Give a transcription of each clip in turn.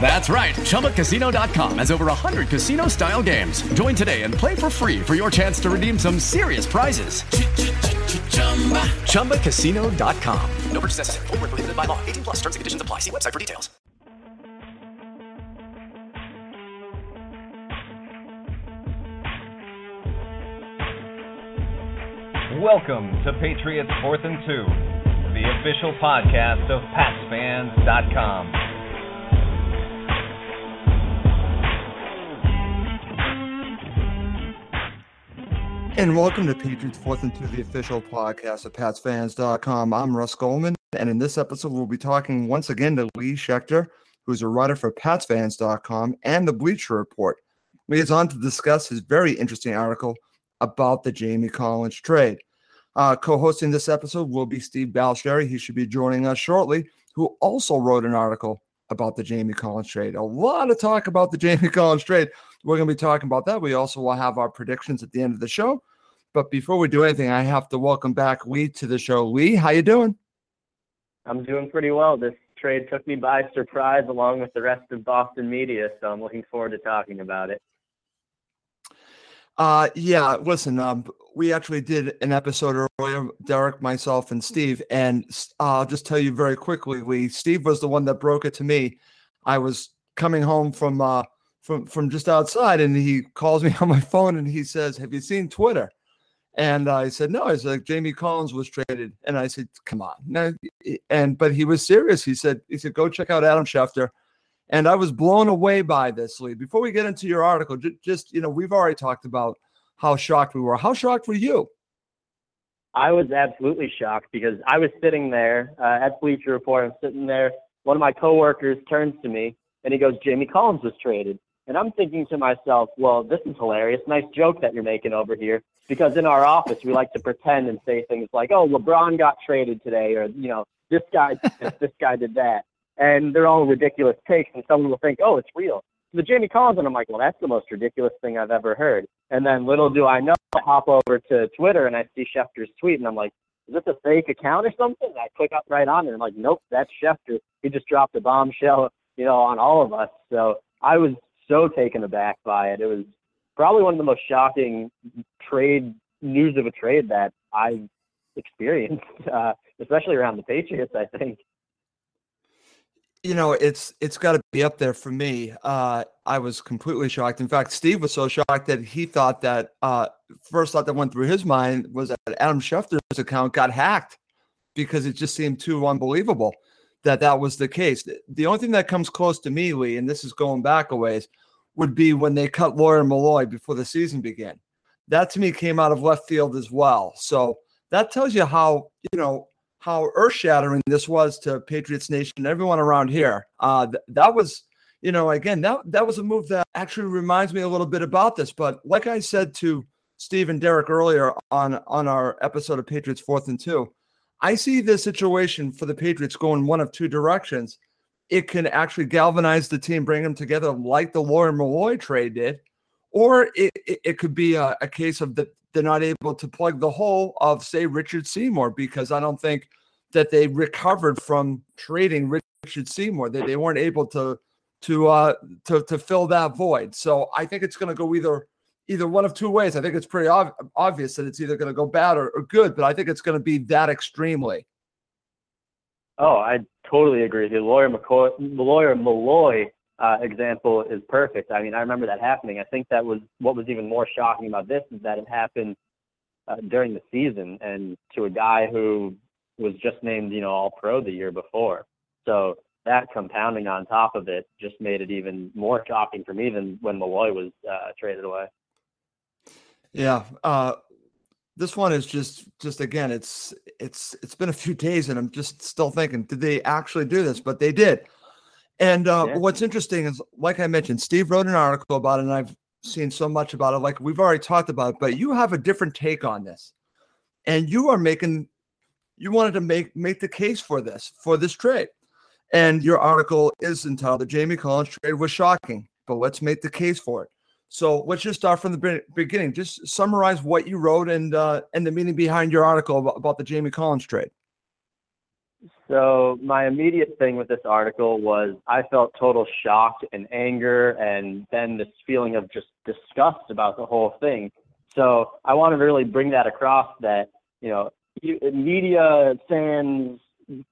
That's right. ChumbaCasino.com has over 100 casino style games. Join today and play for free for your chance to redeem some serious prizes. ChumbaCasino.com. No purchase necessary. Void were prohibited by law. 18 plus. Terms and conditions apply. See website for details. Welcome to Patriots Fourth and Two, the official podcast of PatsFans.com. And welcome to Patriots Fourth and Two, the official podcast of PatsFans.com. I'm Russ Goldman, and in this episode, we'll be talking once again to Lee Schechter, who's a writer for PatsFans.com and the Bleacher Report. He is on to discuss his very interesting article about the Jamie Collins trade. Uh, co-hosting this episode will be Steve Balestrieri. He should be joining us shortly, who also wrote an article about the Jamie Collins trade. A lot of talk about the Jamie Collins trade. We're going to be talking about that. We also will have our predictions at the end of the show. But before we do anything, I have to welcome back Lee to the show. Lee, how you doing? I'm doing pretty well. This trade took me by surprise along with the rest of Boston media, so I'm looking forward to talking about it. Uh, yeah, listen, um, we actually did an episode earlier, Derek, myself, and Steve. And uh, I'll just tell you very quickly, Lee, Steve was the one that broke it to me. I was coming home from uh, from from just outside, and he calls me on my phone and he says, "Have you seen Twitter?" And I said, "No." I said, "Jamie Collins was traded," and I said, "Come on." No, and but he was serious. He said, "He said go check out Adam Schefter." And I was blown away by this, Lee. Before we get into your article, j- just you know, we've already talked about how shocked we were. How shocked were you? I was absolutely shocked because I was sitting there uh, at Bleacher Report. I'm sitting there. One of my coworkers turns to me and he goes, "Jamie Collins was traded." And I'm thinking to myself, well, this is hilarious. Nice joke that you're making over here. Because in our office, we like to pretend and say things like, oh, LeBron got traded today, or, you know, this guy did this, this guy did that. And they're all ridiculous takes, and someone will think, oh, it's real. The Jamie Collins, and I'm like, well, that's the most ridiculous thing I've ever heard. And then little do I know, I hop over to Twitter and I see Schefter's tweet, and I'm like, is this a fake account or something? And I click up right on it, and I'm like, nope, that's Schefter. He just dropped a bombshell, you know, on all of us. So I was so taken aback by it. It was probably one of the most shocking trade news of a trade that I've experienced, uh, especially around the Patriots. I think. You know, it's it's got to be up there for me. Uh, I was completely shocked. In fact, Steve was so shocked that he thought that uh, first thought that went through his mind was that Adam Schefter's account got hacked because it just seemed too unbelievable that that was the case. The only thing that comes close to me, Lee, and this is going back a ways, would be when they cut Lawyer Milloy before the season began. That to me came out of left field as well. So that tells you how you know how earth shattering this was to Patriots Nation and everyone around here. Uh, th- that was, you know, again that that was a move that actually reminds me a little bit about this. But like I said to Steve and Derek earlier on on our episode of Patriots Fourth and Two, I see this situation for the Patriots going one of two directions. It can actually galvanize the team, bring them together like the Lawyer Milloy trade did, or it, it, it could be a, a case of that they're not able to plug the hole of, say, Richard Seymour, because I don't think that they recovered from trading Richard Seymour. That they, they weren't able to to uh to to fill that void. So I think it's going to go either either one of two ways. I think it's pretty ob- obvious that it's either going to go bad or, or good, but I think it's going to be that extremely. Oh, I totally agree. The lawyer McCoy, the lawyer Milloy uh, example is perfect. I mean, I remember that happening. I think that was what was even more shocking about this is that it happened uh, during the season and to a guy who was just named, you know, All Pro the year before. So that compounding on top of it just made it even more shocking for me than when Milloy was uh, traded away. Yeah. Uh, this one is just just again, it's it's it's been a few days and I'm just still thinking, did they actually do this? But they did. And uh, Yeah. what's interesting is, like I mentioned, Steve wrote an article about it, and I've seen so much about it. Like we've already talked about it, but you have a different take on this, and you are making, you wanted to make make the case for this for this trade, and your article is entitled "The Jamie Collins Trade Was Shocking," but let's make the case for it. So let's just start from the beginning. Just summarize what you wrote and uh, and the meaning behind your article about, about the Jamie Collins trade. So my immediate thing with this article was I felt total shock and anger and then this feeling of just disgust about the whole thing. So I wanted to really bring that across that, you know, media, fans,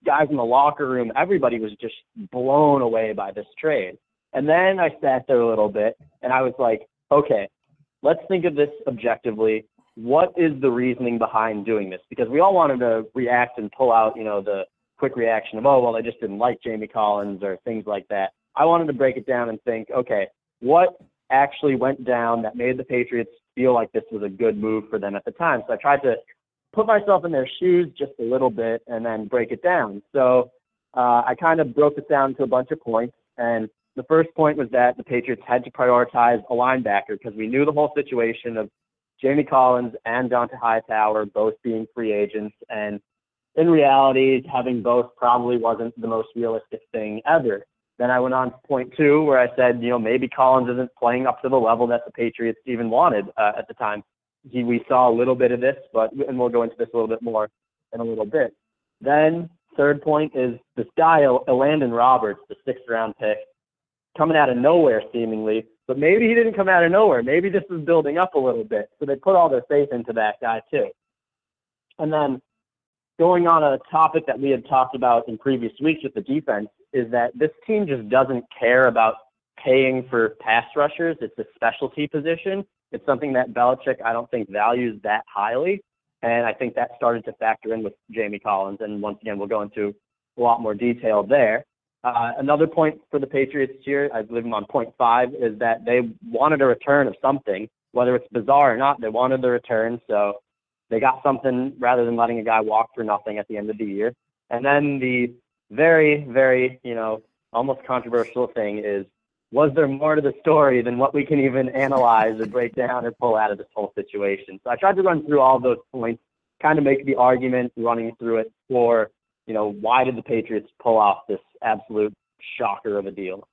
guys in the locker room, everybody was just blown away by this trade. And then I sat there a little bit and I was like, okay, let's think of this objectively. What is the reasoning behind doing this? Because we all wanted to react and pull out, you know, the quick reaction of, oh, well, they just didn't like Jamie Collins or things like that. I wanted to break it down and think, okay, what actually went down that made the Patriots feel like this was a good move for them at the time? So I tried to put myself in their shoes just a little bit and then break it down. So uh, I kind of broke it down to a bunch of points. And the first point was that the Patriots had to prioritize a linebacker because we knew the whole situation of Jamie Collins and Dont'a Hightower both being free agents. And in reality, having both probably wasn't the most realistic thing ever. Then I went on to point two, where I said, you know, maybe Collins isn't playing up to the level that the Patriots even wanted uh, at the time. He, we saw a little bit of this, but and we'll go into this a little bit more in a little bit. Then third point is this guy, El- Landon Roberts, the sixth round pick, coming out of nowhere seemingly. But maybe he didn't come out of nowhere. Maybe this was building up a little bit. So they put all their faith into that guy too. And then going on a topic that we had talked about in previous weeks with the defense is that this team just doesn't care about paying for pass rushers. It's a specialty position. It's something that Belichick, I don't think, values that highly. And I think that started to factor in with Jamie Collins. And once again, we'll go into a lot more detail there. Uh, another point for the Patriots here, I believe I'm on point five, is that they wanted a return of something, whether it's bizarre or not. They wanted the return, so they got something rather than letting a guy walk for nothing at the end of the year. And then the very, very, you know, almost controversial thing is, was there more to the story than what we can even analyze or break down or pull out of this whole situation? So I tried to run through all those points, kind of make the argument running through it for, you know, why did the Patriots pull off this absolute shocker of a deal?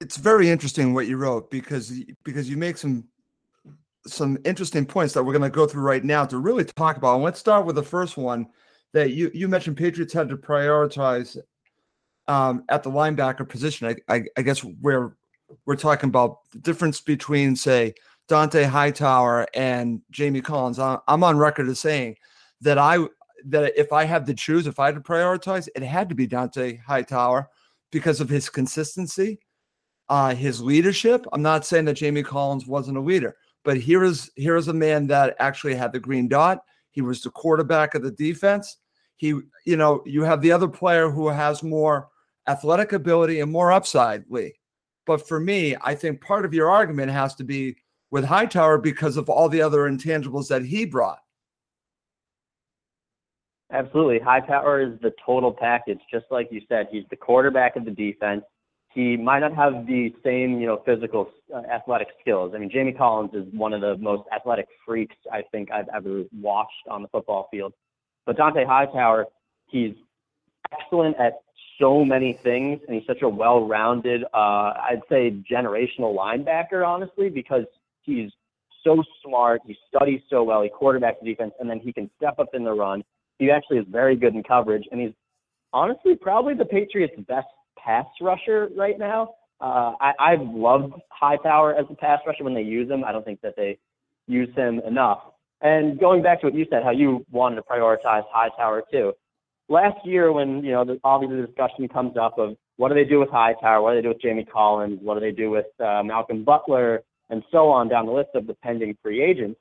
It's very interesting what you wrote because because you make some some interesting points that we're going to go through right now to really talk about. And let's start with the first one that you you mentioned. Patriots had to prioritize um, at the linebacker position. I, I, I guess we're we're talking about the difference between say Dont'a Hightower and Jamie Collins. I, I'm on record as saying that I that if I had to choose, if I had to prioritize, it had to be Dont'a Hightower because of his consistency, uh, his leadership. I'm not saying that Jamie Collins wasn't a leader, but here is here is a man that actually had the green dot. He was the quarterback of the defense. He, you know, you have the other player who has more athletic ability and more upside, Lee. But for me, I think part of your argument has to be with Hightower because of all the other intangibles that he brought. Absolutely. Hightower is the total package, just like you said. He's the quarterback of the defense. He might not have the same, you know, physical, uh, athletic skills. I mean, Jamie Collins is one of the most athletic freaks I think I've ever watched on the football field. But Dont'a Hightower, he's excellent at so many things, and he's such a well-rounded, uh, I'd say, generational linebacker, honestly, because he's so smart. He studies so well. He quarterbacks the defense, and then he can step up in the run. He actually is very good in coverage, and he's honestly probably the Patriots' best pass rusher right now. Uh, I, I've loved Hightower as a pass rusher when they use him. I don't think that they use him enough. And going back to what you said, how you wanted to prioritize Hightower too. Last year, when you know the, obviously the discussion comes up of what do they do with Hightower, what do they do with Jamie Collins, what do they do with uh, Malcolm Butler, and so on down the list of the pending free agents.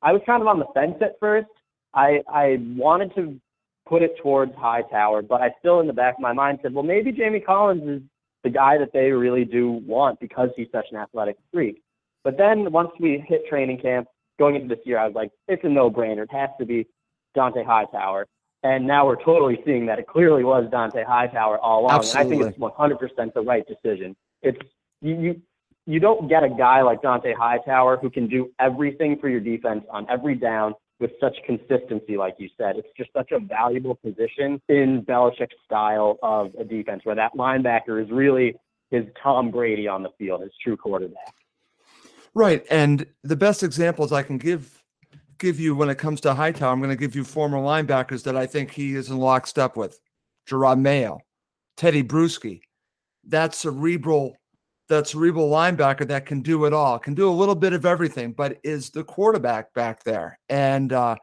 I was kind of on the fence at first. I I wanted to put it towards Hightower, but I still in the back of my mind said, well, maybe Jamie Collins is the guy that they really do want because he's such an athletic freak. But then once we hit training camp, going into this year, I was like, it's a no-brainer. It has to be Dont'a Hightower. And now we're totally seeing that it clearly was Dont'a Hightower all along. Absolutely. And I think it's 100% the right decision. It's you, you you don't get a guy like Dont'a Hightower who can do everything for your defense on every down with such consistency, like you said. It's just such a valuable position in Belichick's style of a defense, where that linebacker is really his Tom Brady on the field, his true quarterback. Right. And the best examples I can give give you when it comes to Hightower, I'm going to give you former linebackers that I think he is in lockstep with. Jerod Mayo, Tedy Bruschi. That cerebral, that cerebral linebacker that can do it all, can do a little bit of everything, but is the quarterback back there. And uh,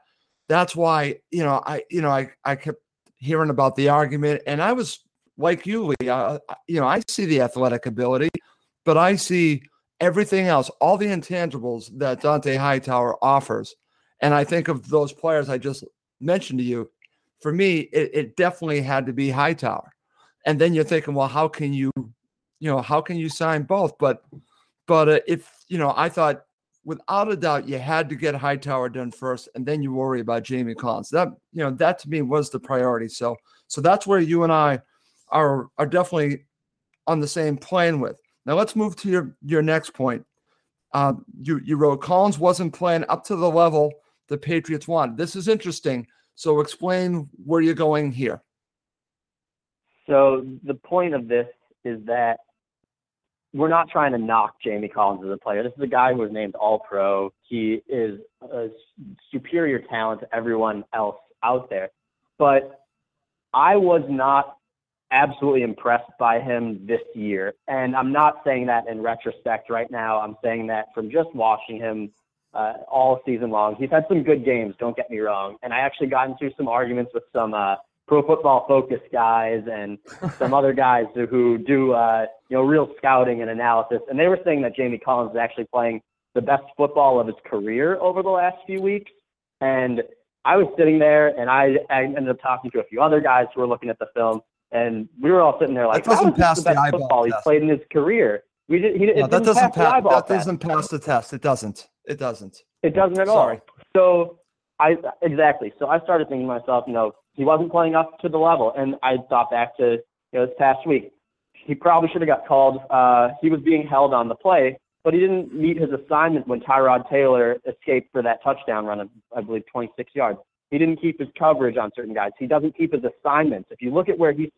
that's why, you know, I, you know, I, I kept hearing about the argument and I was like you, Lee, you know, I see the athletic ability, but I see everything else, all the intangibles that Dont'a Hightower offers. And I think of those players I just mentioned to you. For me, it, it definitely had to be Hightower. And then you're thinking, well, how can you, you know, how can you sign both? But, but uh, if you know, I thought without a doubt you had to get Hightower done first, and then you worry about Jamie Collins. That you know, that to me was the priority. So, so that's where you and I are are definitely on the same plane with. Now let's move to your your next point. Uh, you you wrote Collins wasn't playing up to the level the Patriots wanted. This is interesting. So explain where you're going here. So the point of this is that we're not trying to knock Jamie Collins as a player. This is a guy who was named All Pro. He is a superior talent to everyone else out there. But I was not absolutely impressed by him this year. And I'm not saying that in retrospect right now. I'm saying that from just watching him uh, all season long. He's had some good games, don't get me wrong. And I actually got into some arguments with some uh, pro football focus guys and some other guys who, who do, uh, you know, real scouting and analysis. And they were saying that Jamie Collins is actually playing the best football of his career over the last few weeks. And I was sitting there and I, I ended up talking to a few other guys who were looking at the film and we were all sitting there like, That doesn't pass the the best eyeball football he's played in his career. We did, he, No, that doesn't pass the pass. That test. doesn't pass the test. It doesn't. It doesn't. It doesn't at Sorry. all. So I exactly. So I started thinking to myself, you know, he wasn't playing up to the level, and I thought back to you know this past week. He probably should have got called. Uh, he was being held on the play, but he didn't meet his assignment when Tyrod Taylor escaped for that touchdown run of I believe 26 yards. He didn't keep his coverage on certain guys. He doesn't keep his assignments. If you look at where he's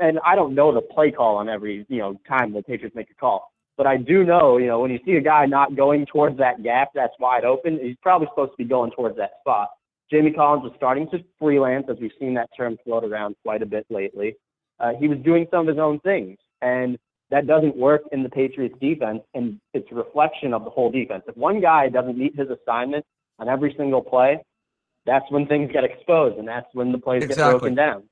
and I don't know the play call on every you know time the Patriots make a call, but I do know you know when you see a guy not going towards that gap that's wide open, he's probably supposed to be going towards that spot. Jamie Collins was starting to freelance, as we've seen that term float around quite a bit lately. Uh, he was doing some of his own things, and that doesn't work in the Patriots defense, and it's a reflection of the whole defense. If one guy doesn't meet his assignment on every single play, that's when things get exposed, and that's when the plays Exactly. get broken down.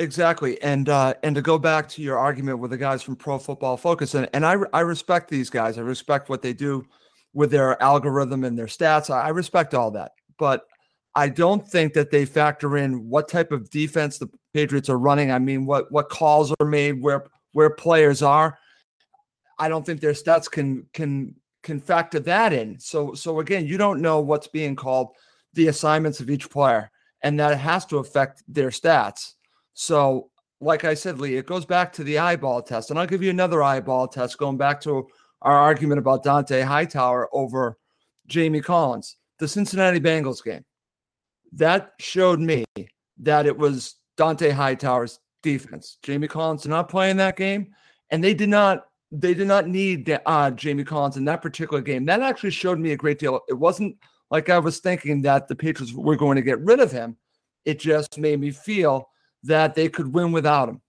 Exactly, and uh, and to go back to your argument with the guys from Pro Football Focus, and, and I I respect these guys. I respect what they do with their algorithm and their stats. I, respect all that, but I don't think that they factor in what type of defense the Patriots are running. I mean, what what calls are made, where where players are. I don't think their stats can can can factor that in. So so again, you don't know what's being called, the assignments of each player, and that has to affect their stats. So, like I said, Lee, it goes back to the eyeball test. And I'll give you another eyeball test going back to our argument about Dont'a Hightower over Jamie Collins, the Cincinnati Bengals game. That showed me that it was Dont'a Hightower's defense. Jamie Collins did not play in that game, and they did not they did not need uh, Jamie Collins in that particular game. That actually showed me a great deal. It wasn't like I was thinking that the Patriots were going to get rid of him. It just made me feel that they could win without him.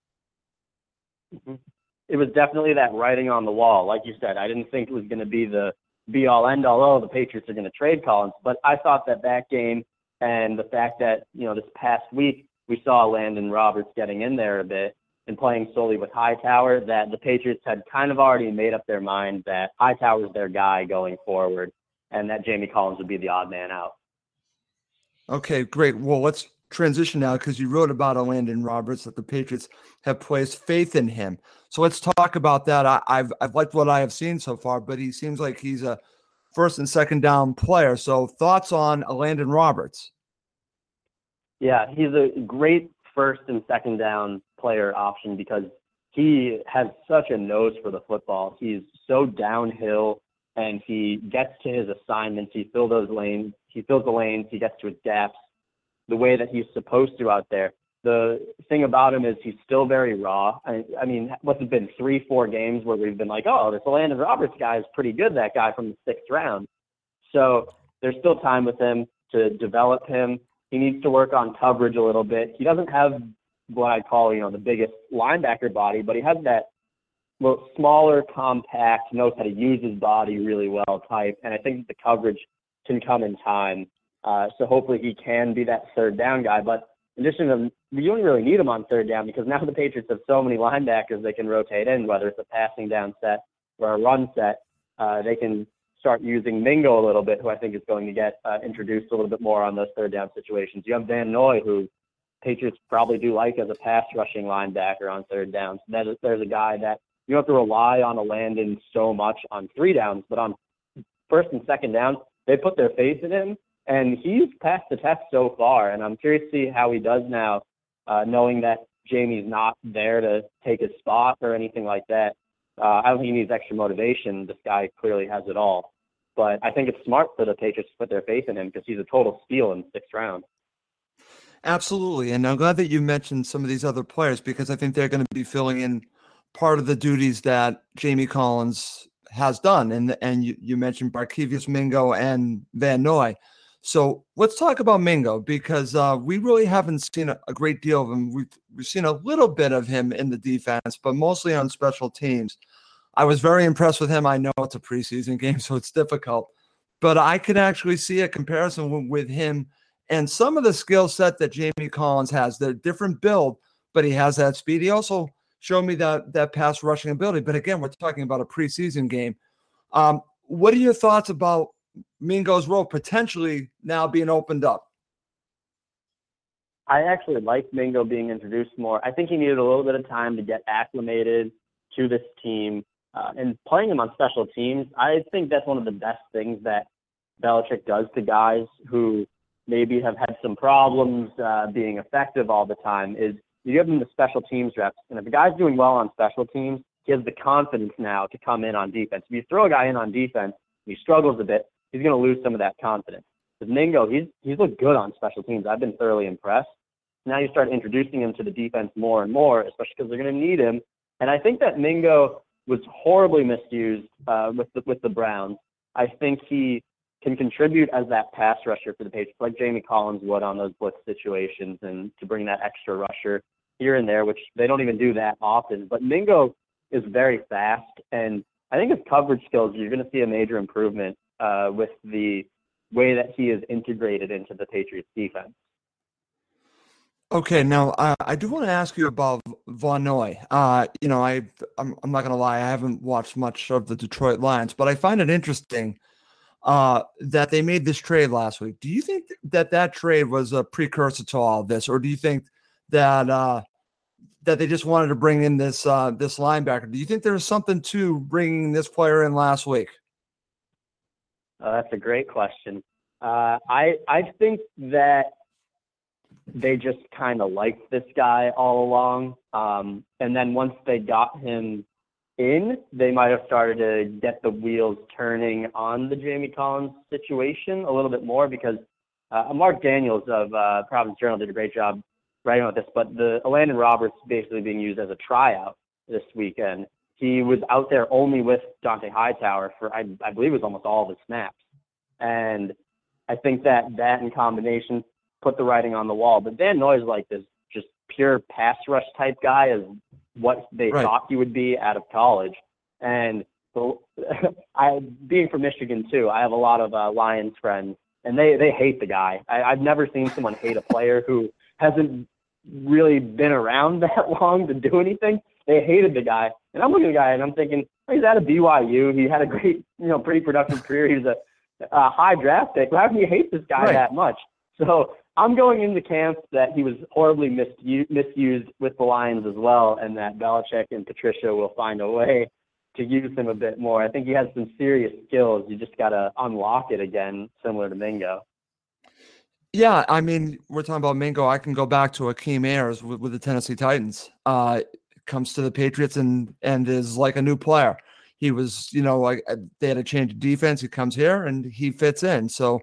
It was definitely that writing on the wall. Like you said, I didn't think it was going to be the be all end all. Oh, the Patriots are going to trade Collins, but I thought that that game and the fact that you know this past week we saw Elandon Roberts getting in there a bit and playing solely with Hightower, that the Patriots had kind of already made up their mind that Hightower's their guy going forward, and that Jamie Collins would be the odd man out. Okay, great. Well, let's transition now because you wrote about Elandon Roberts that the Patriots have placed faith in him. So let's talk about that. I, have I've liked what I have seen so far, but he seems like he's a first and second down player. So thoughts on Elandon Roberts? Yeah, he's a great first and second down player option because he has such a nose for the football. He's so downhill and he gets to his assignments. He fills those lanes. He fills the lanes. He gets to his gaps the way that he's supposed to out there. The thing about him is he's still very raw. I, I mean, what's it been three, four games where we've been like, oh, this Elandon Roberts guy is pretty good. That guy from the sixth round. So there's still time with him to develop him. He needs to work on coverage a little bit. He doesn't have what I call, you know, the biggest linebacker body, but he has that little smaller, compact, knows how to use his body really well type. And I think the coverage can come in time. Uh, so hopefully he can be that third down guy. But in addition to, you don't really need him on third down because now the Patriots have so many linebackers they can rotate in, whether it's a passing down set or a run set. Uh, they can start using Mingo a little bit, who I think is going to get uh, introduced a little bit more on those third down situations. You have Van Noy, who Patriots probably do like as a pass rushing linebacker on third downs. That is, there's a guy that you don't have to rely on a Elandon so much on three downs, but on first and second downs, they put their faith in him, and he's passed the test so far. And I'm curious to see how he does now, uh, knowing that Jamie's not there to take his spot or anything like that. Uh, I don't think he needs extra motivation. This guy clearly has it all. But I think it's smart for the Patriots to put their faith in him because he's a total steal in sixth round. Absolutely. And I'm glad that you mentioned some of these other players because I think they're going to be filling in part of the duties that Jamie Collins has done. And and you, you mentioned Barkevious Mingo and Van Noy. So let's talk about Mingo because uh, we really haven't seen a, a, great deal of him. We've, we've seen a little bit of him in the defense, but mostly on special teams. I was very impressed with him. I know it's a preseason game, so it's difficult, but I can actually see a comparison with, him and some of the skill set that Jamie Collins has. They're different build, but he has that speed. He also showed me that that pass rushing ability. But again, we're talking about a preseason game. Um, what are your thoughts about Mingo's role potentially now being opened up? I actually like Mingo being introduced more. I think he needed a little bit of time to get acclimated to this team. Uh, and playing him on special teams, I think that's one of the best things that Belichick does to guys who maybe have had some problems uh, being effective all the time is you give them the special teams reps. And if a guy's doing well on special teams, he has the confidence now to come in on defense. If you throw a guy in on defense, he struggles a bit, he's going to lose some of that confidence. With Mingo, he's he's looked good on special teams. I've been thoroughly impressed. Now you start introducing him to the defense more and more, especially because they're going to need him. And I think that Mingo was horribly misused uh, with the, with the Browns. I think he can contribute as that pass rusher for the Patriots, like Jamie Collins would on those blitz situations, and to bring that extra rusher here and there, which they don't even do that often. But Mingo is very fast, and I think his coverage skills, you're going to see a major improvement uh, with the way that he is integrated into the Patriots defense. Okay, now uh, I do want to ask you about Van Noy. Uh, you know, I I'm, I'm not going to lie, I haven't watched much of the Detroit Lions, but I find it interesting uh, that they made this trade last week. Do you think that that trade was a precursor to all this, or do you think that uh, that they just wanted to bring in this uh, this linebacker? Do you think there's something to bringing this player in last week? Uh, that's a great question. Uh, I I think that they just kind of liked this guy all along, um, and then once they got him in, they might have started to get the wheels turning on the Jamie Collins situation a little bit more because uh, Mark Daniels of uh, Providence Journal did a great job writing about this. But the Elandon Roberts basically being used as a tryout this weekend. He was out there only with Dont'a Hightower for I, I believe it was almost all of his snaps, and I think that that in combination put the writing on the wall. But Van Noy is like this just pure pass rush type guy, is what they right. thought he would be out of college. And so, I, being from Michigan too, I have a lot of uh, Lions friends, and they they hate the guy. I, I've never seen someone hate a player who hasn't really been around that long to do anything. They hated the guy, and I'm looking at the guy and I'm thinking, oh, he's out of BYU. He had a great, you know, pretty productive career. He's a, a high draft pick. How can you hate this guy right. that much? So I'm going into camp that he was horribly misused, misused with the Lions as well, and that Belichick and Patricia will find a way to use him a bit more. I think he has some serious skills. You just got to unlock it again, similar to Mingo. Yeah, I mean, we're talking about Mingo. I can go back to Akeem Ayers with, with the Tennessee Titans. Uh, comes to the Patriots and and is like a new player. He was, you know, like uh, they had a change of defense. He comes here and he fits in. So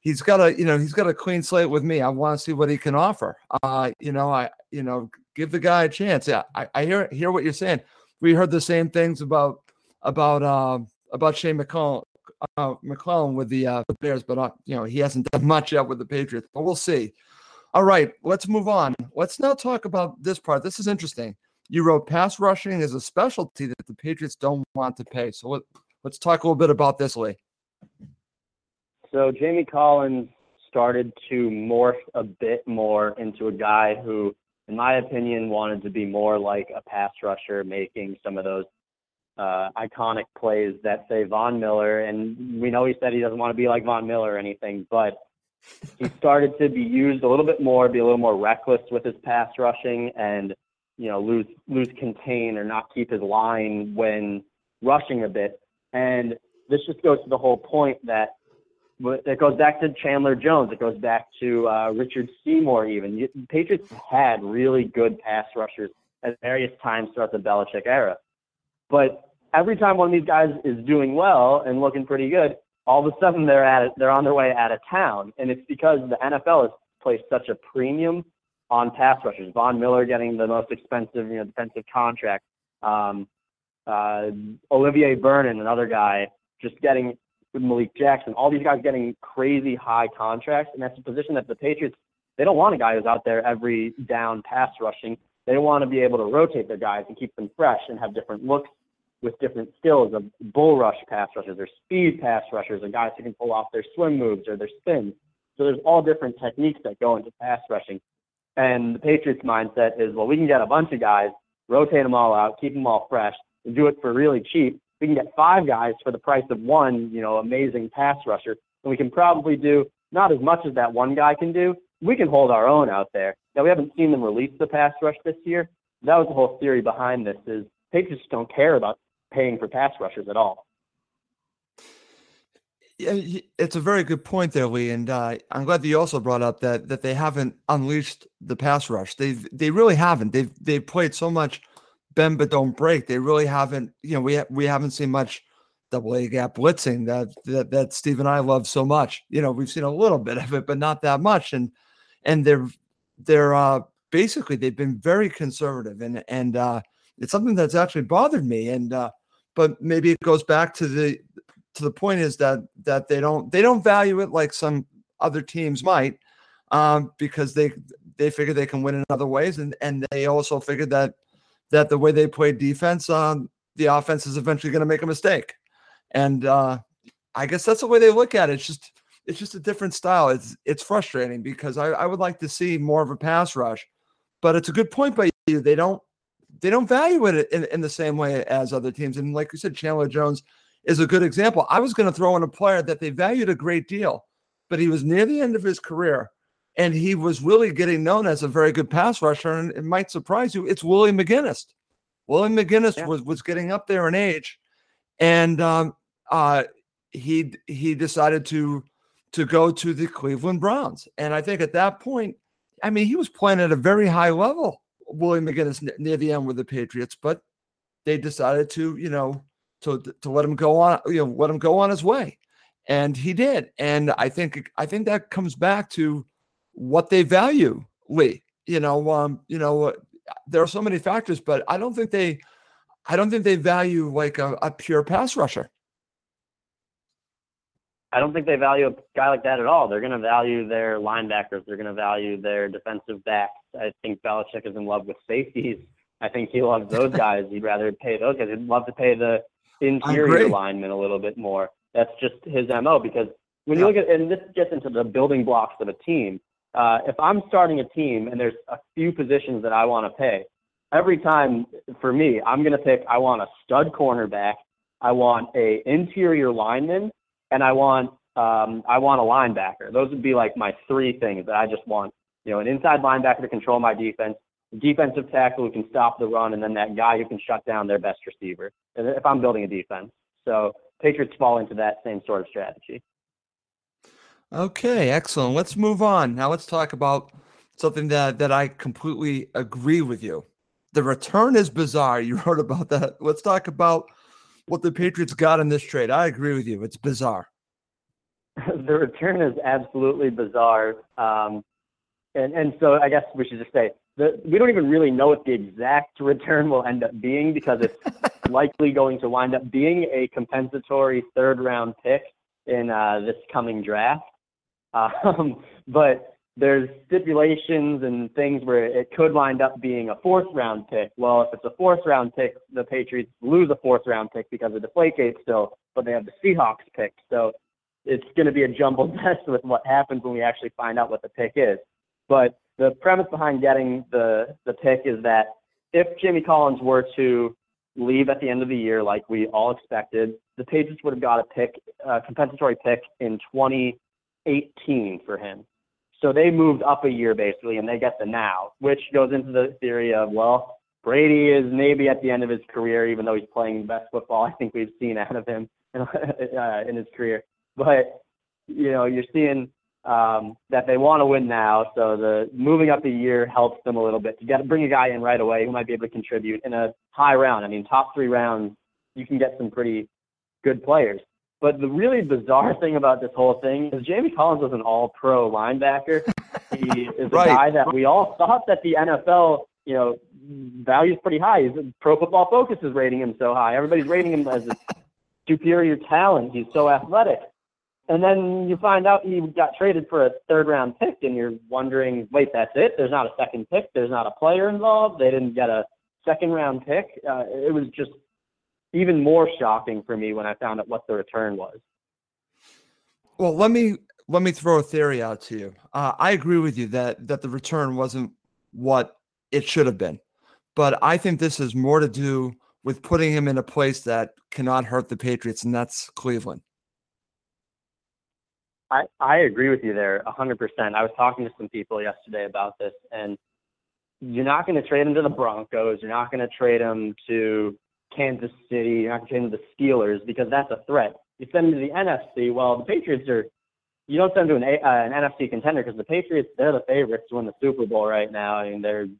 he's got a, you know, he's got a clean slate with me. I want to see what he can offer. Uh, you know, I, you know, give the guy a chance. Yeah, I, I hear hear what you're saying. We heard the same things about about uh, about Shane McCollum, uh, McClellin with the uh, Bears, but uh, you know he hasn't done much yet with the Patriots. But we'll see. All right, let's move on. Let's now talk about this part. This is interesting. You wrote pass rushing is a specialty that the Patriots don't want to pay. So let, let's talk a little bit about this, Lee. So Jamie Collins started to morph a bit more into a guy who, in my opinion, wanted to be more like a pass rusher, making some of those uh, iconic plays that say Von Miller. And we know he said he doesn't want to be like Von Miller or anything, but he started to be used a little bit more, be a little more reckless with his pass rushing, and you know lose lose contain or not keep his line when rushing a bit. And this just goes to the whole point that it goes back to Chandler Jones. It goes back to uh, Richard Seymour. Even Patriots had really good pass rushers at various times throughout the Belichick era, but every time one of these guys is doing well and looking pretty good, all of a sudden they're at it, they're on their way out of town, and it's because the NFL has placed such a premium on pass rushers. Von Miller getting the most expensive, you know, defensive contract. Um, uh, Olivier Vernon, another guy, just getting Malik Jackson. All these guys getting crazy high contracts, and that's a position that the Patriots they don't want a guy who's out there every down pass rushing. They want to be able to rotate their guys and keep them fresh and have different looks with different skills of bull rush pass rushers or speed pass rushers or guys who can pull off their swim moves or their spins. So there's all different techniques that go into pass rushing. And the Patriots mindset is, well, we can get a bunch of guys, rotate them all out, keep them all fresh, and do it for really cheap. We can get five guys for the price of one, you know, amazing pass rusher, and we can probably do not as much as that one guy can do. We can hold our own out there. Now we haven't seen them release the pass rush this year. That was the whole theory behind this: is Patriots don't care about paying for pass rushers at all. Yeah, it's a very good point there, Lee, and uh, I'm glad that you also brought up that that they haven't unleashed the pass rush. They they really haven't. They've they've played so much bend but don't break. They really haven't. You know, we ha- we haven't seen much double A gap blitzing that that that Steve and I love so much. You know, we've seen a little bit of it, but not that much. And and they're they're uh, basically they've been very conservative, and and uh, it's something that's actually bothered me. And uh, but maybe it goes back to the to the point is that that they don't they don't value it like some other teams might um, because they they figure they can win in other ways and and they also figured that that the way they play defense um, the offense is eventually going to make a mistake and uh, I guess that's the way they look at it it's just it's just a different style it's it's frustrating because I, I would like to see more of a pass rush but it's a good point by you they don't they don't value it in, in the same way as other teams and like you said Chandler Jones is a good example. I was going to throw in a player that they valued a great deal, but he was near the end of his career and he was really getting known as a very good pass rusher. And it might surprise you, it's Willie McGinest. Willie McGinest yeah. was, was getting up there in age and um, uh, he he decided to to go to the Cleveland Browns. And I think at that point, I mean, he was playing at a very high level, William McGinest, near the end with the Patriots, but they decided to, you know, to to let him go on, you know, let him go on his way, and he did. And I think I think that comes back to what they value, Lee. You know, um, you know, uh, there are so many factors, but I don't think they, I don't think they value like a, a pure pass rusher. I don't think they value a guy like that at all. They're going to value their linebackers. They're going to value their defensive backs. I think Belichick is in love with safeties. I think he loves those guys. He'd rather pay those guys. He'd love to pay the interior lineman a little bit more. That's just his mo. Because when you look at and this gets into the building blocks of a team. Uh, if I'm starting a team and there's a few positions that I want to pay, every time for me, I'm going to pick. I want a stud cornerback. I want a interior lineman, and I want um, I want a linebacker. Those would be like my three things that I just want. You know, an inside linebacker to control my defense, defensive tackle who can stop the run, and then that guy who can shut down their best receiver. If I'm building a defense, so Patriots fall into that same sort of strategy. Okay, excellent. Let's move on. Now let's talk about something that that I completely agree with you. The return is bizarre. You wrote about that. Let's talk about what the Patriots got in this trade. I agree with you. It's bizarre. the return is absolutely bizarre. Um, and, and so I guess we should just say that we don't even really know what the exact return will end up being because it's likely going to wind up being a compensatory third round pick in uh, this coming draft. Um, but there's stipulations and things where it could wind up being a fourth round pick. Well, if it's a fourth round pick, the Patriots lose a fourth round pick because of Deflategate still, but they have the Seahawks pick. So it's going to be a jumbled mess with what happens when we actually find out what the pick is. But the premise behind getting the the pick is that if Jimmy Collins were to leave at the end of the year, like we all expected, the Patriots would have got a pick, a compensatory pick in 2018 for him. So they moved up a year basically, and they get the now, which goes into the theory of well, Brady is maybe at the end of his career, even though he's playing the best football I think we've seen out of him in, uh, in his career. But you know, you're seeing um, that they want to win now. So the moving up a year helps them a little bit You got to bring a guy in right away who might be able to contribute in a high round. I mean, top three rounds, you can get some pretty good players. But the really bizarre thing about this whole thing is Jamie Collins was an all-pro linebacker. He is a right. guy that we all thought that the NFL, you know, values pretty high. He's, Pro Football Focus is rating him so high. Everybody's rating him as a superior talent. He's so athletic. And then you find out he got traded for a third round pick, and you're wondering, wait, that's it? There's not a second pick. There's not a player involved. They didn't get a second round pick. Uh, it was just even more shocking for me when I found out what the return was. Well, let me let me throw a theory out to you. Uh, I agree with you that that the return wasn't what it should have been, but I think this has more to do with putting him in a place that cannot hurt the Patriots, and that's Cleveland. I, I agree with you there 100%. I was talking to some people yesterday about this, and you're not going to trade him to the Broncos. You're not going to trade him to Kansas City. You're not going to the Steelers because that's a threat. You send him to the NFC. Well, the Patriots are. You don't send him to an, uh, an NFC contender because the Patriots they're the favorites to win the Super Bowl right now. I mean they're you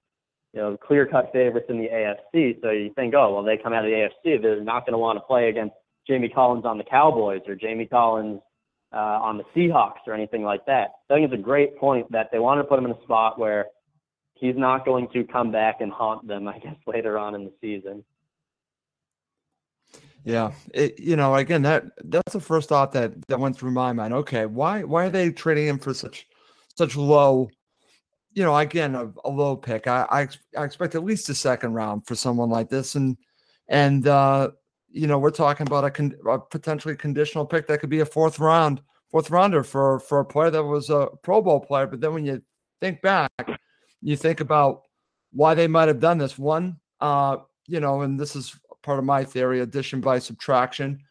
know clear cut favorites in the AFC. So you think, oh well, they come out of the AFC. They're not going to want to play against Jamie Collins on the Cowboys or Jamie Collins uh, on the Seahawks or anything like that. I think it's a great point that they want to put him in a spot where he's not going to come back and haunt them. I guess later on in the season. Yeah, it, you know, again, that that's the first thought that that went through my mind. Okay, why why are they trading him for such such low? You know, again, a, a low pick. I, I I expect at least a second round for someone like this, and and uh, you know, we're talking about a, con- a potentially conditional pick that could be a fourth round fourth rounder for for a player that was a Pro Bowl player. But then when you think back, you think about why they might have done this. One, uh, you know, and this is part of my theory, addition by subtraction,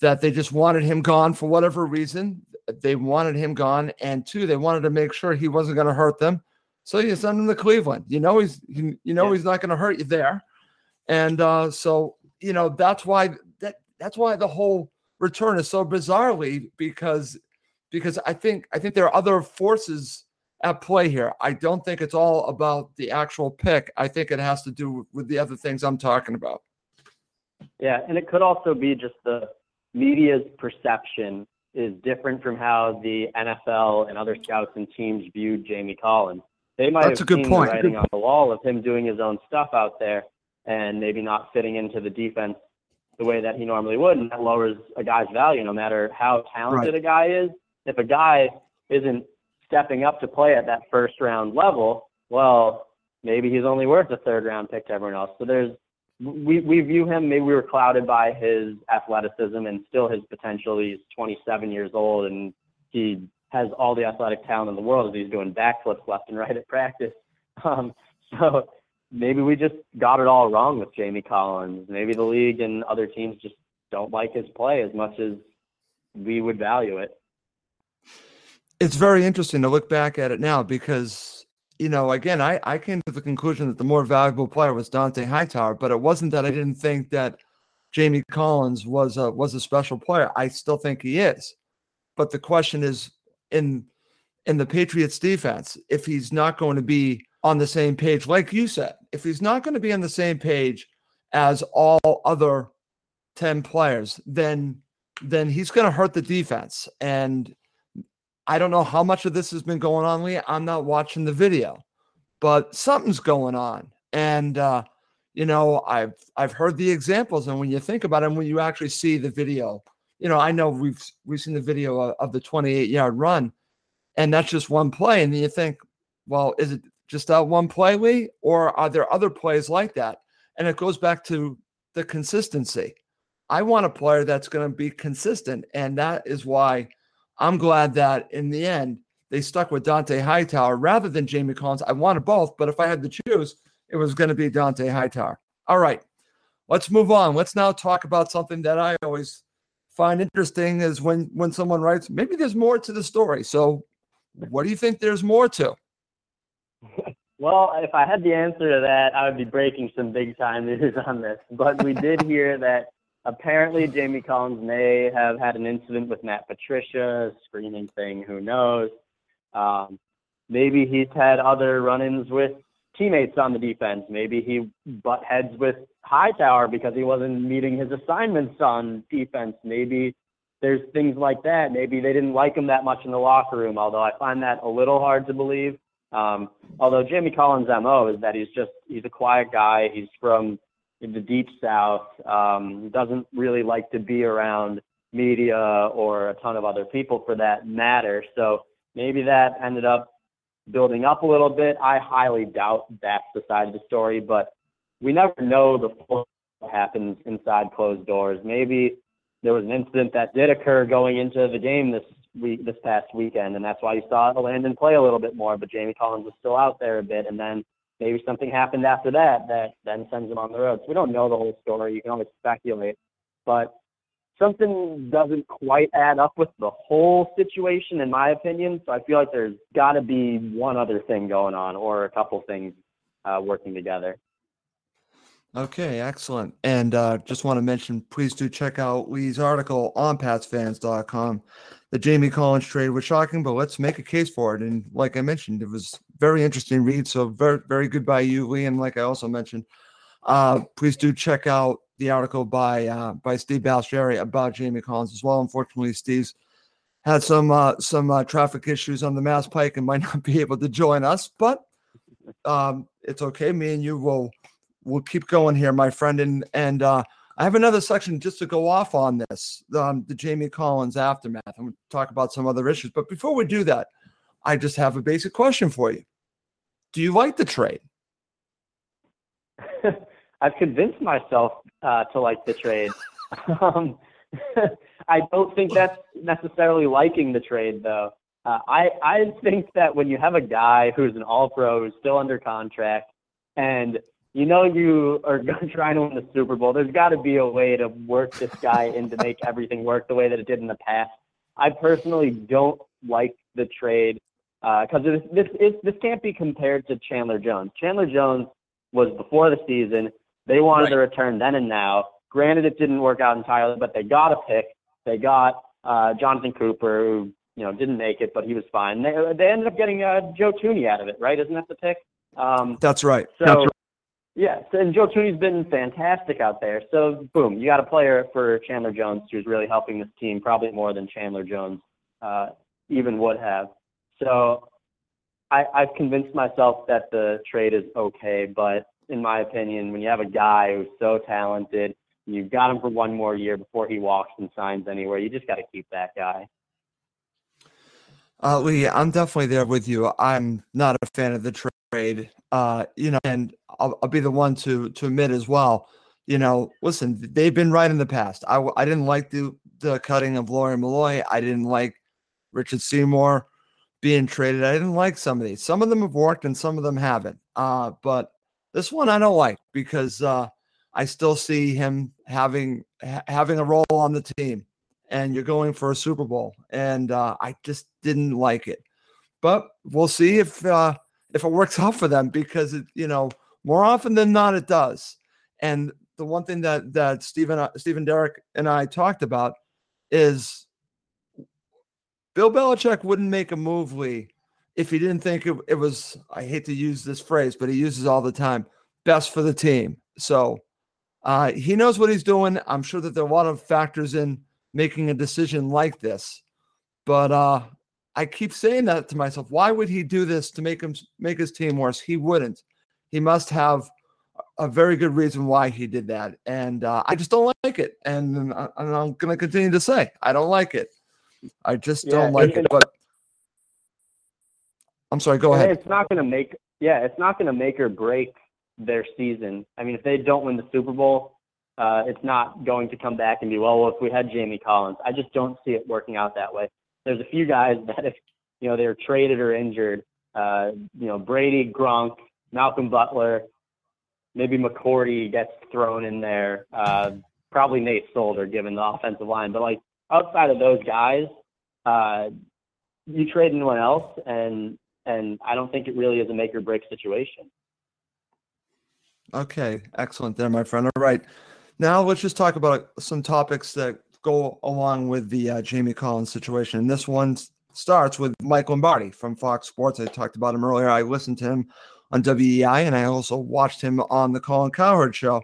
that they just wanted him gone for whatever reason. They wanted him gone, and two, they wanted to make sure he wasn't going to hurt them. So you send him to Cleveland. You know he's you know yeah. he's not going to hurt you there, and uh, so you know that's why that that's why the whole return is so bizarrely because because I think I think there are other forces at play here. I don't think it's all about the actual pick. I think it has to do with the other things I'm talking about. Yeah, and it could also be just the media's perception is different from how the NFL and other scouts and teams viewed Jamie Collins. They might That's have a good seen point. the writing on the wall of him doing his own stuff out there and maybe not fitting into the defense the way that he normally would, and that lowers a guy's value no matter how talented Right. a guy is. If a guy isn't stepping up to play at that first round level, well, maybe he's only worth a third round pick to everyone else. So there's we we view him maybe we were clouded by his athleticism and still his potential. He's 27 years old and he has all the athletic talent in the world as he's doing backflips left and right at practice. Um, so maybe we just got it all wrong with Jamie Collins. Maybe the league and other teams just don't like his play as much as we would value it. It's very interesting to look back at it now because, you know, again, I, I came to the conclusion that the more valuable player was Dont'a Hightower, but it wasn't that I didn't think that Jamie Collins was a was a special player. I still think he is. But the question is in in the Patriots defense, if he's not going to be on the same page, like you said, if he's not going to be on the same page as all other 10 players, then then he's going to hurt the defense. And I don't know how much of this has been going on, Lee. I'm not watching the video, but something's going on. And uh, you know, I've I've heard the examples, and when you think about them, when you actually see the video, you know, I know we've we've seen the video of, of the 28 yard run, and that's just one play, and then you think, well, is it just that one play, Lee, or are there other plays like that? And it goes back to the consistency. I want a player that's going to be consistent, and that is why I'm glad that in the end they stuck with Dont'a Hightower rather than Jamie Collins. I wanted both, but if I had to choose, it was going to be Dont'a Hightower. All right, let's move on. Let's now talk about something that I always find interesting is when when someone writes, maybe there's more to the story. So, what do you think there's more to? Well, if I had the answer to that, I would be breaking some big time news on this. But we did hear that apparently Jamie Collins may have had an incident with Matt Patricia, screening thing, who knows. Um, maybe he's had other run ins with teammates on the defense. Maybe he butt heads with Hightower because he wasn't meeting his assignments on defense. Maybe there's things like that. Maybe they didn't like him that much in the locker room, although I find that a little hard to believe. Um, although Jamie Collins' MO is that he's just, he's a quiet guy. He's from the deep south. Um, doesn't really like to be around media or a ton of other people for that matter. So maybe that ended up building up a little bit. I highly doubt that's the side of the story, but we never know the full what happens inside closed doors. Maybe there was an incident that did occur going into the game this week, this past weekend, and that's why you saw Elandon play a little bit more. But Jamie Collins was still out there a bit, and then maybe something happened after that that then sends him on the road. So we don't know the whole story. You can always speculate, but something doesn't quite add up with the whole situation, in my opinion. So I feel like there's got to be one other thing going on, or a couple things uh, working together. Okay, excellent. And uh, just want to mention, please do check out Lee's article on PatsFans.com. The Jamie Collins trade was shocking, but let's make a case for it. And like I mentioned, it was very interesting read. So very, very good by you, Lee. And like I also mentioned, uh, please do check out the article by uh, by Steve Balestrieri about Jamie Collins as well. Unfortunately, Steve's had some uh, some uh, traffic issues on the Mass Pike and might not be able to join us, but um, it's okay. Me and you will will keep going here, my friend. And and uh, I have another section just to go off on this, um, the Jamie Collins aftermath. I'm going to talk about some other issues, but before we do that, I just have a basic question for you. Do you like the trade? I've convinced myself uh, to like the trade. um, I don't think that's necessarily liking the trade, though. Uh, I I think that when you have a guy who's an All Pro, who's still under contract, and you know you are trying to win the Super Bowl, there's got to be a way to work this guy in to make everything work the way that it did in the past. I personally don't like the trade because uh, this this this can't be compared to Chandler Jones. Chandler Jones was before the season. They wanted right. a return then and now. Granted, it didn't work out entirely, but they got a pick. They got uh, Jonathan Cooper, who you know didn't make it, but he was fine. They they ended up getting uh, Joe Thuney out of it, right? Isn't that the pick? Um, That's right. So, That's right. Yeah, and Joe Thuney's been fantastic out there. So boom, you got a player for Chandler Jones who's really helping this team, probably more than Chandler Jones uh, even would have. So I, I've convinced myself that the trade is okay, but in my opinion, when you have a guy who's so talented, you've got him for one more year before he walks and signs anywhere. You just got to keep that guy. Uh, Lee, I'm definitely there with you. I'm not a fan of the trade. Uh, you know, and I'll, I'll be the one to to admit as well. You know, listen, they've been right in the past. I I didn't like the the cutting of Lawyer Milloy. I didn't like Richard Seymour being traded. I didn't like some of these. Some of them have worked and some of them haven't. Uh, but this one I don't like because uh, I still see him having ha- having a role on the team, and you're going for a Super Bowl. And uh, I just didn't like it. But we'll see if uh, if it works out for them because it, you know, more often than not, it does. And the one thing that that Stephen uh, Stephen Derek and I talked about is Bill Belichick wouldn't make a move, Lee, if he didn't think it, it was. I hate to use this phrase, but he uses all the time. Best for the team. So uh, he knows what he's doing. I'm sure that there are a lot of factors in making a decision like this, but uh, I keep saying that to myself. Why would he do this to make him make his team worse? He wouldn't. He must have a very good reason why he did that, and uh, I just don't like it. And, and I'm going to continue to say I don't like it. I just Yeah, don't like it. But I'm sorry. Go ahead. It's not going to make yeah, it's not going to make or break their season. I mean, if they don't win the Super Bowl, uh, it's not going to come back and be well. Well, if we had Jamie Collins, I just don't see it working out that way. There's a few guys that if you know they're traded or injured, uh, you know Brady, Gronk, Malcolm Butler, maybe McCourty gets thrown in there. Uh, probably Nate Solder, given the offensive line. But like outside of those guys, uh, you trade anyone else, and and I don't think it really is a make or break situation. Okay, excellent there, my friend. All right. Now let's just talk about some topics that go along with the uh, Jamie Collins situation. And this one starts with Mike Lombardi from Fox Sports. I talked about him earlier. I listened to him on WEEI and I also watched him on the Colin Cowherd show.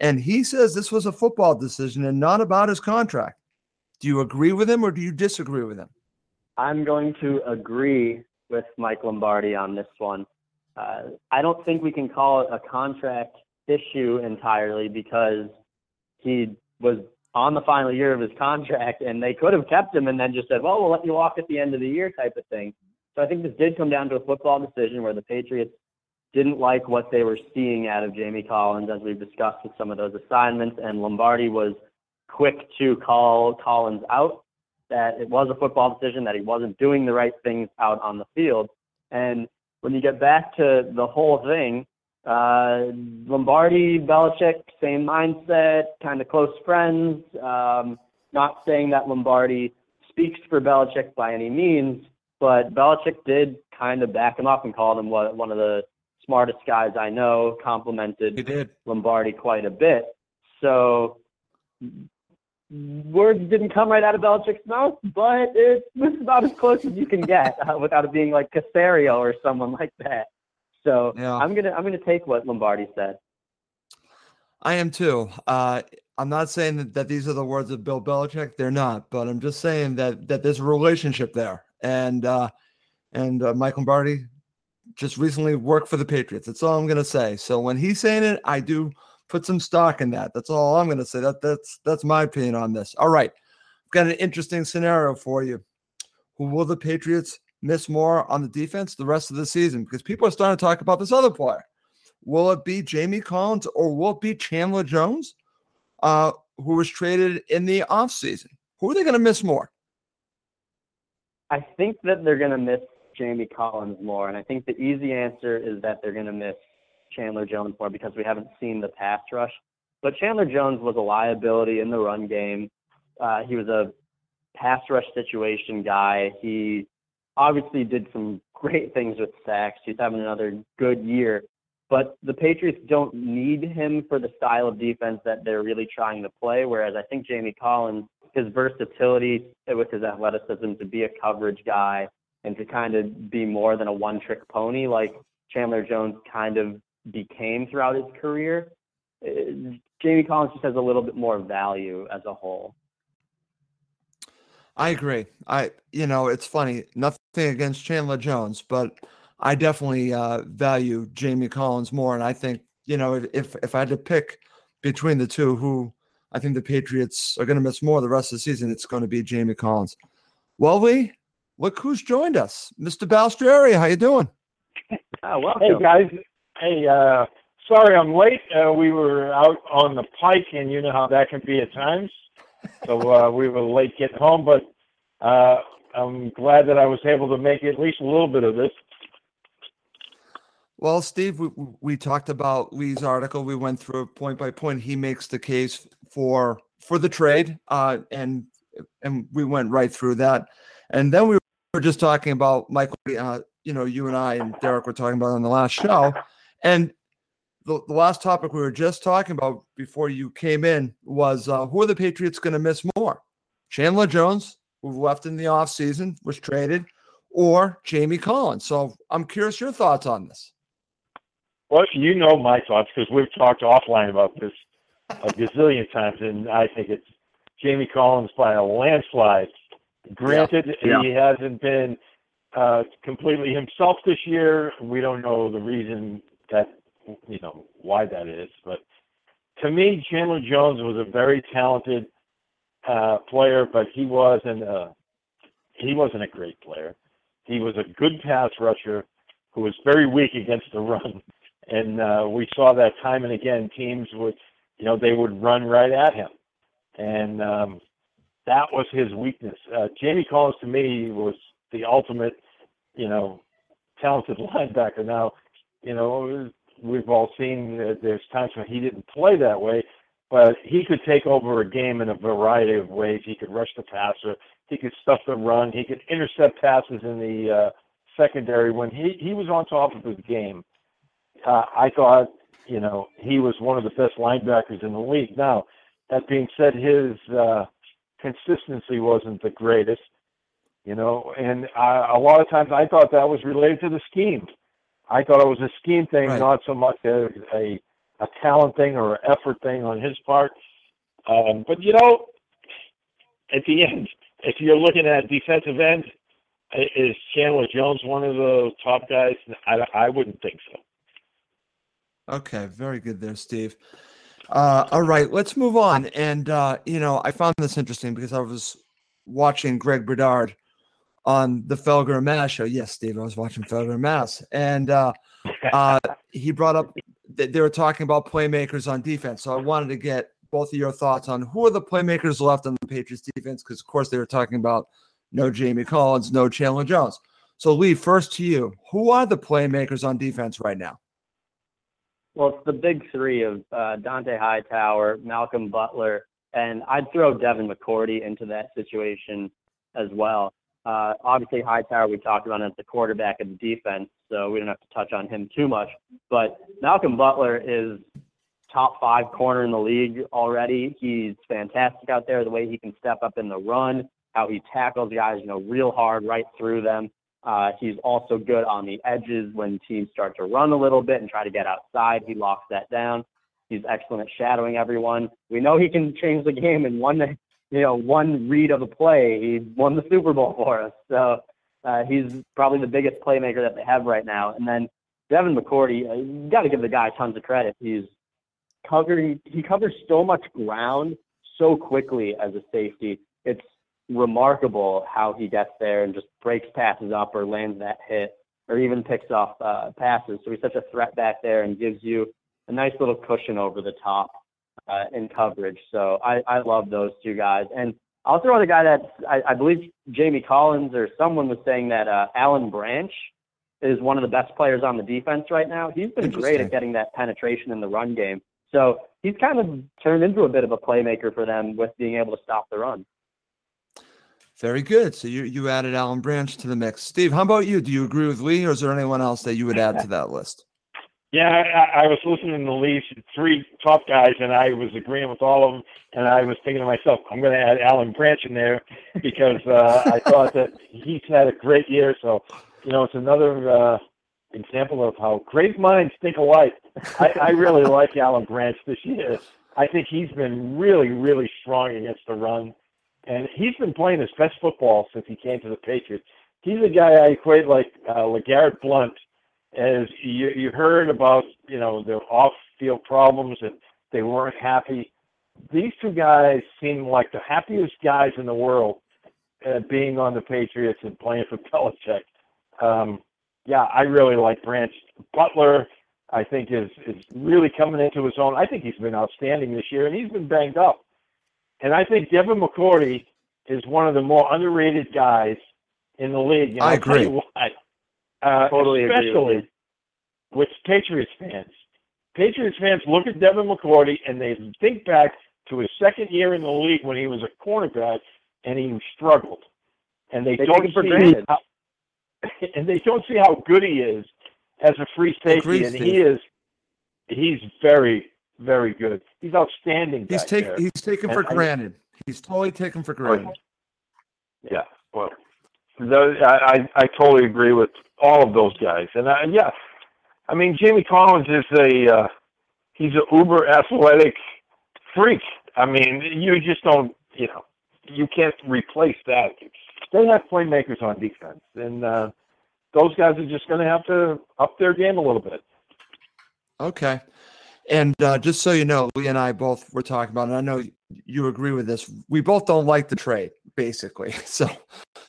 And he says this was a football decision and not about his contract. Do you agree with him or do you disagree with him? I'm going to agree with Mike Lombardi on this one. Uh, I don't think we can call it a contract issue entirely because he was on the final year of his contract and they could have kept him and then just said, well, we'll let you walk at the end of the year type of thing. So I think this did come down to a football decision where the Patriots didn't like what they were seeing out of Jamie Collins, as we've discussed with some of those assignments, and Lombardi was quick to call Collins out that it was a football decision, that he wasn't doing the right things out on the field. And when you get back to the whole thing, uh, Lombardi, Belichick, same mindset, kind of close friends. Um, not saying that Lombardi speaks for Belichick by any means, but Belichick did kind of back him up and called him one one of the smartest guys I know, complimented. Lombardi quite a bit. So words didn't come right out of Belichick's mouth, but it was about as close as you can get uh, without it being like Caserio or someone like that. So Yeah. I'm gonna I'm gonna take what Lombardi said. I am too. Uh, I'm not saying that, that these are the words of Bill Belichick. They're not, but I'm just saying that that there's a relationship there. And uh, and uh, Mike Lombardi just recently worked for the Patriots. That's all I'm gonna say. So when he's saying it, I do put some stock in that. That's all I'm gonna say. That that's that's my opinion on this. All right, I've got an interesting scenario for you. Will the Patriots miss more on the defense the rest of the season? Because people are starting to talk about this other player. Will it be Jamie Collins or will it be Chandler Jones, uh, who was traded in the offseason? Who are they going to miss more? I think that they're gonna miss Jamie Collins more, and I think the easy answer is that they're gonna miss Chandler Jones more because we haven't seen the pass rush. But Chandler Jones was a liability in the run game. Uh, he was a pass rush situation guy. He obviously did some great things with sacks. He's having another good year. But the Patriots don't need him for the style of defense that they're really trying to play. Whereas I think Jamie Collins, his versatility with his athleticism to be a coverage guy and to kind of be more than a one trick pony like Chandler Jones kind of became throughout his career, uh, Jamie Collins just has a little bit more value as a whole. I agree. I, you know, it's funny. Nothing against Chandler Jones, but I definitely uh, value Jamie Collins more. And I think, you know, if if, if I had to pick between the two, who I think the Patriots are going to miss more the rest of the season, it's going to be Jamie Collins. Well, Lee, look who's joined us, Mr. Balestrieri. How you doing? Oh, welcome. Hey guys, hey, uh, sorry I'm late. Uh, we were out on the pike, and you know how that can be at times. So uh, we were late getting home, but uh, I'm glad that I was able to make at least a little bit of this. Well, Steve, we, we talked about Lee's article. We went through point by point. He makes the case for for the trade, uh, and and we went right through that. And then we were just talking about Michael. Uh, you know, you and I and Derek were talking about on the last show, and the, the last topic we were just talking about before you came in was uh, who are the Patriots going to miss more? Chandler Jones, who left in the offseason, was traded, or Jamie Collins. So I'm curious your thoughts on this. Well, you know my thoughts because we've talked offline about this a gazillion times, and I think it's Jamie Collins by a landslide. Granted, Yeah. he hasn't been uh, completely himself this year. We don't know the reason that you know why that is, but to me, Chandler Jones was a very talented uh, player, but he wasn't a he wasn't a great player. He was a good pass rusher who was very weak against the run, and uh, we saw that time and again. Teams would, you know, they would run right at him, and um, that was his weakness. Uh, Jamie Collins to me was the ultimate, you know, talented linebacker. Now, you know, we've all seen that there's times when he didn't play that way, but he could take over a game in a variety of ways. He could rush the passer, he could stuff the run, he could intercept passes in the uh, secondary. When he he was on top of his game, uh, I thought, you know, he was one of the best linebackers in the league. Now, that being said, his uh, consistency wasn't the greatest, you know, and I, a lot of times I thought that was related to the scheme. I thought it was a scheme thing, Right. not so much a, a a talent thing or an effort thing on his part. Um, but you know, at the end, if you're looking at defensive end, is Chandler Jones one of the top guys? I, I wouldn't think so. Okay, very good there, Steve. Uh, all right, let's move on. And uh, you know, I found this interesting because I was watching Greg Bedard on the Felger and Mazz show. Yes, Steve, I was watching Felger and Mazz, and uh, uh, he brought up that they were talking about playmakers on defense. So I wanted to get both of your thoughts on who are the playmakers left on the Patriots defense, because of course they were talking about no Jamie Collins, no Chandler Jones. So Lee, first to you, who are the playmakers on defense right now? Well, it's the big three of uh, Dont'a Hightower, Malcolm Butler, and I'd throw Devin McCourty into that situation as well. Uh, obviously, Hightower we talked about as the quarterback of the defense, so we don't have to touch on him too much. But Malcolm Butler is top five corner in the league already. He's fantastic out there. The way he can step up in the run, how he tackles guys, you know, real hard right through them. Uh, he's also good on the edges when teams start to run a little bit and try to get outside. He locks that down. He's excellent at shadowing everyone. We know he can change the game in one, you know, one read of a play. He won the Super Bowl for us. So uh, he's probably the biggest playmaker that they have right now. And then Devin McCourty, uh, you got to give the guy tons of credit. He's covering. He covers so much ground so quickly as a safety. It's remarkable how he gets there and just breaks passes up or lands that hit or even picks off uh, passes. So he's such a threat back there and gives you a nice little cushion over the top uh, in coverage. So I, I love those two guys. And I'll throw a guy that I, I believe Jamie Collins or someone was saying that uh, Alan Branch is one of the best players on the defense right now. He's been great at getting that penetration in the run game. So he's kind of turned into a bit of a playmaker for them with being able to stop the run. Very good. So you you added Alan Branch to the mix. Steve, how about you? Do you agree with Lee, or is there anyone else that you would add to that list? Yeah, I, I was listening to Lee's three top guys, and I was agreeing with all of them. And I was thinking to myself, I'm going to add Alan Branch in there because uh, I thought that he's had a great year. So, you know, it's another uh, example of how great minds think alike. I, I really like Alan Branch this year. I think he's been really, really strong against the run, and he's been playing his best football since he came to the Patriots. He's a guy I equate like uh, LeGarrette Blount as you, you heard about, you know, the off-field problems and they weren't happy. These two guys seem like the happiest guys in the world uh, being on the Patriots and playing for Belichick. Um, yeah, I really like Branch. Butler, I think, is is really coming into his own. I think he's been outstanding this year, and he's been banged up. And I think Devin McCourty is one of the more underrated guys in the league. And I I'll agree. why. Uh, Totally agree with especially with Patriots fans. Patriots fans look at Devin McCourty and they think back to his second year in the league when he was a cornerback. and he struggled. And they, They don't see how, and they don't see how good he is as a free safety, Agreed, and he is he's very very good. He's outstanding. He's back take there. he's taken And for I- granted. He's totally taken for granted. Yeah, well, those, I, I totally agree with all of those guys, and I, yeah, I mean Jamie Collins is a uh, he's an uber athletic freak. I mean, you just don't you know you can't replace that. They have playmakers on defense, and uh, those guys are just going to have to up their game a little bit. Okay. And uh, just so you know, Lee and I both were talking about, and I know you agree with this. We both don't like the trade, basically. So,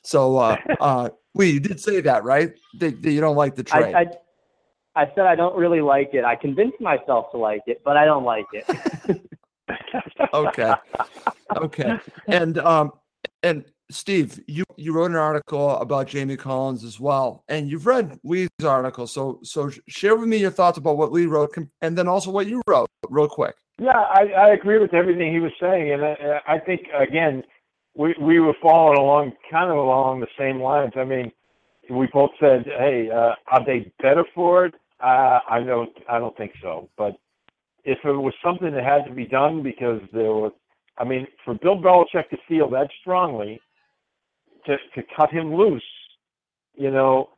so uh, uh, Lee, you did say that, right? That, that you don't like the trade. I, I, I said I don't really like it. I convinced myself to like it, but I don't like it. okay. Okay. And um, and Steve, you you wrote an article about Jamie Collins as well, and you've read Lee's article. So so share with me your thoughts about what Lee wrote, and then also what you wrote, real quick. Yeah, I, I agree with everything he was saying, and I, I think again, we we were following along kind of along the same lines. I mean, we both said, "Hey, uh, are they better for it?" Uh, I don't, I don't think so. But if it was something that had to be done because there was, I mean, for Bill Belichick to feel that strongly to to cut him loose, you know,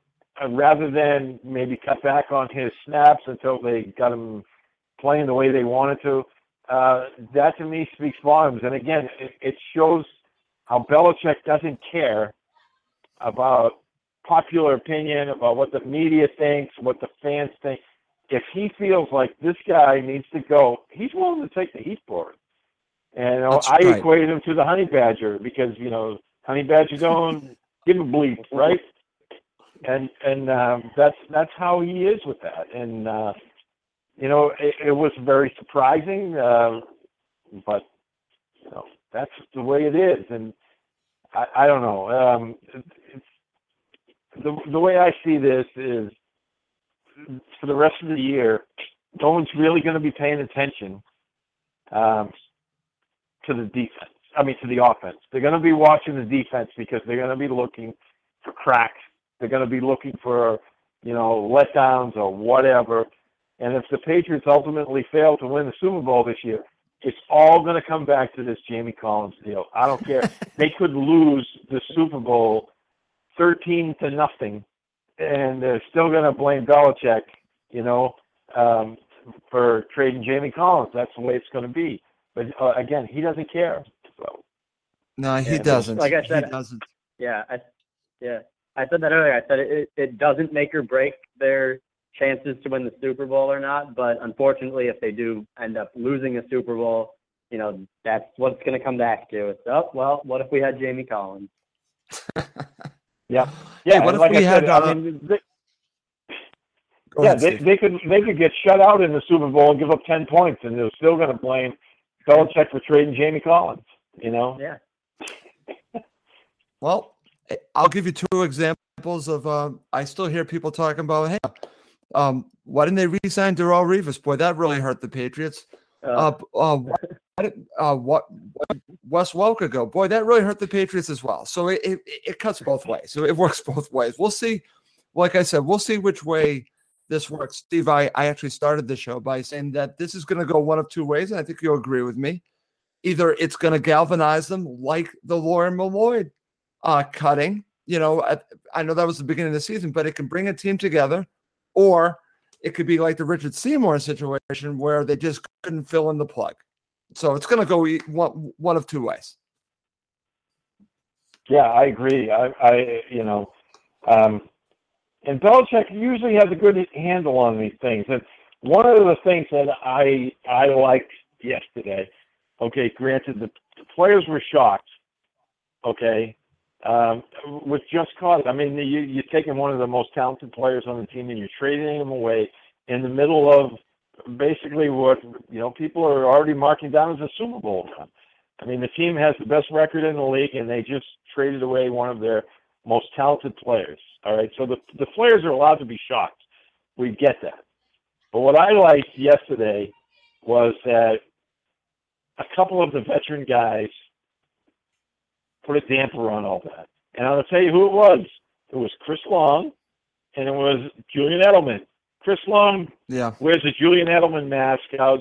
uh, rather than maybe cut back on his snaps until they got him playing the way they wanted to. Uh, that to me speaks volumes. And again, it, it shows how Belichick doesn't care about popular opinion, about what the media thinks, what the fans think. If he feels like this guy needs to go, he's willing to take the heat for it. And you know, That's I right. equate him to the honey badger because you know honey badger don't give a bleep, right? And and um, that's that's how he is with that. And uh, you know, it, it was very surprising, uh, but you know, that's the way it is. And I, I don't know. Um, the the way I see this is for the rest of the year, no one's really going to be paying attention um, to the defense. I mean, to the offense. They're going to be watching the defense because they're going to be looking for cracks. They're going to be looking for, you know, letdowns or whatever. And if the Patriots ultimately fail to win the Super Bowl this year, it's all going to come back to this Jamie Collins deal. I don't care. they could lose the Super Bowl 13 to nothing, and they're still going to blame Belichick, you know, um, for trading Jamie Collins. That's the way it's going to be. But uh, again, he doesn't care. So No, he Yeah, doesn't. like I said- he doesn't. yeah, I, yeah, I said that earlier. I said it, it doesn't make or break their chances to win the Super Bowl or not. But unfortunately, if they do end up losing a Super Bowl, you know that's what it's going to come back to. It's oh well, what if we had Jamie Collins? yeah, yeah. what if like we I said, had, uh, I mean, they, yeah, ahead, they, Steve. they could they could get shut out in the Super Bowl and give up ten points, and they're still going to blame Belichick for trading Jamie Collins. You know, Yeah, Well, I'll give you two examples of. Um, I still hear people talking about, hey, um, why didn't they re-sign Darrelle Revis? Boy, that really hurt the Patriots. uh, Uh, uh, why did- uh, what Wes Welker go? Boy, that really hurt the Patriots as well. So it, it it cuts both ways. So it works both ways. We'll see. Like I said, we'll see which way this works. Steve, I, I actually started the show by saying that this is going to go one of two ways, and I think you'll agree with me. Either it's going to galvanize them like the Lawyer Milloy uh, cutting. You know, I, I know that was the beginning of the season, but it can bring a team together, or it could be like the Richard Seymour situation where they just couldn't fill in the plug. So it's going to go one, one of two ways. Yeah, I agree. I, I you know, um, and Belichick usually has a good handle on these things. And one of the things that I I liked yesterday, okay, granted the, the players were shocked, okay, um, with just cause. I mean, you you're taking one of the most talented players on the team and you're trading him away in the middle of basically what you know people are already marking down as a Super Bowl run. I mean, the team has the best record in the league, and they just traded away one of their most talented players. All right, so the the players are allowed to be shocked. We get that. But what I liked yesterday was that a couple of the veteran guys put a damper on all that. And I'll tell you who it was. It was Chris Long, and it was Julian Edelman. Chris Long Yeah. wears a Julian Edelman mask out,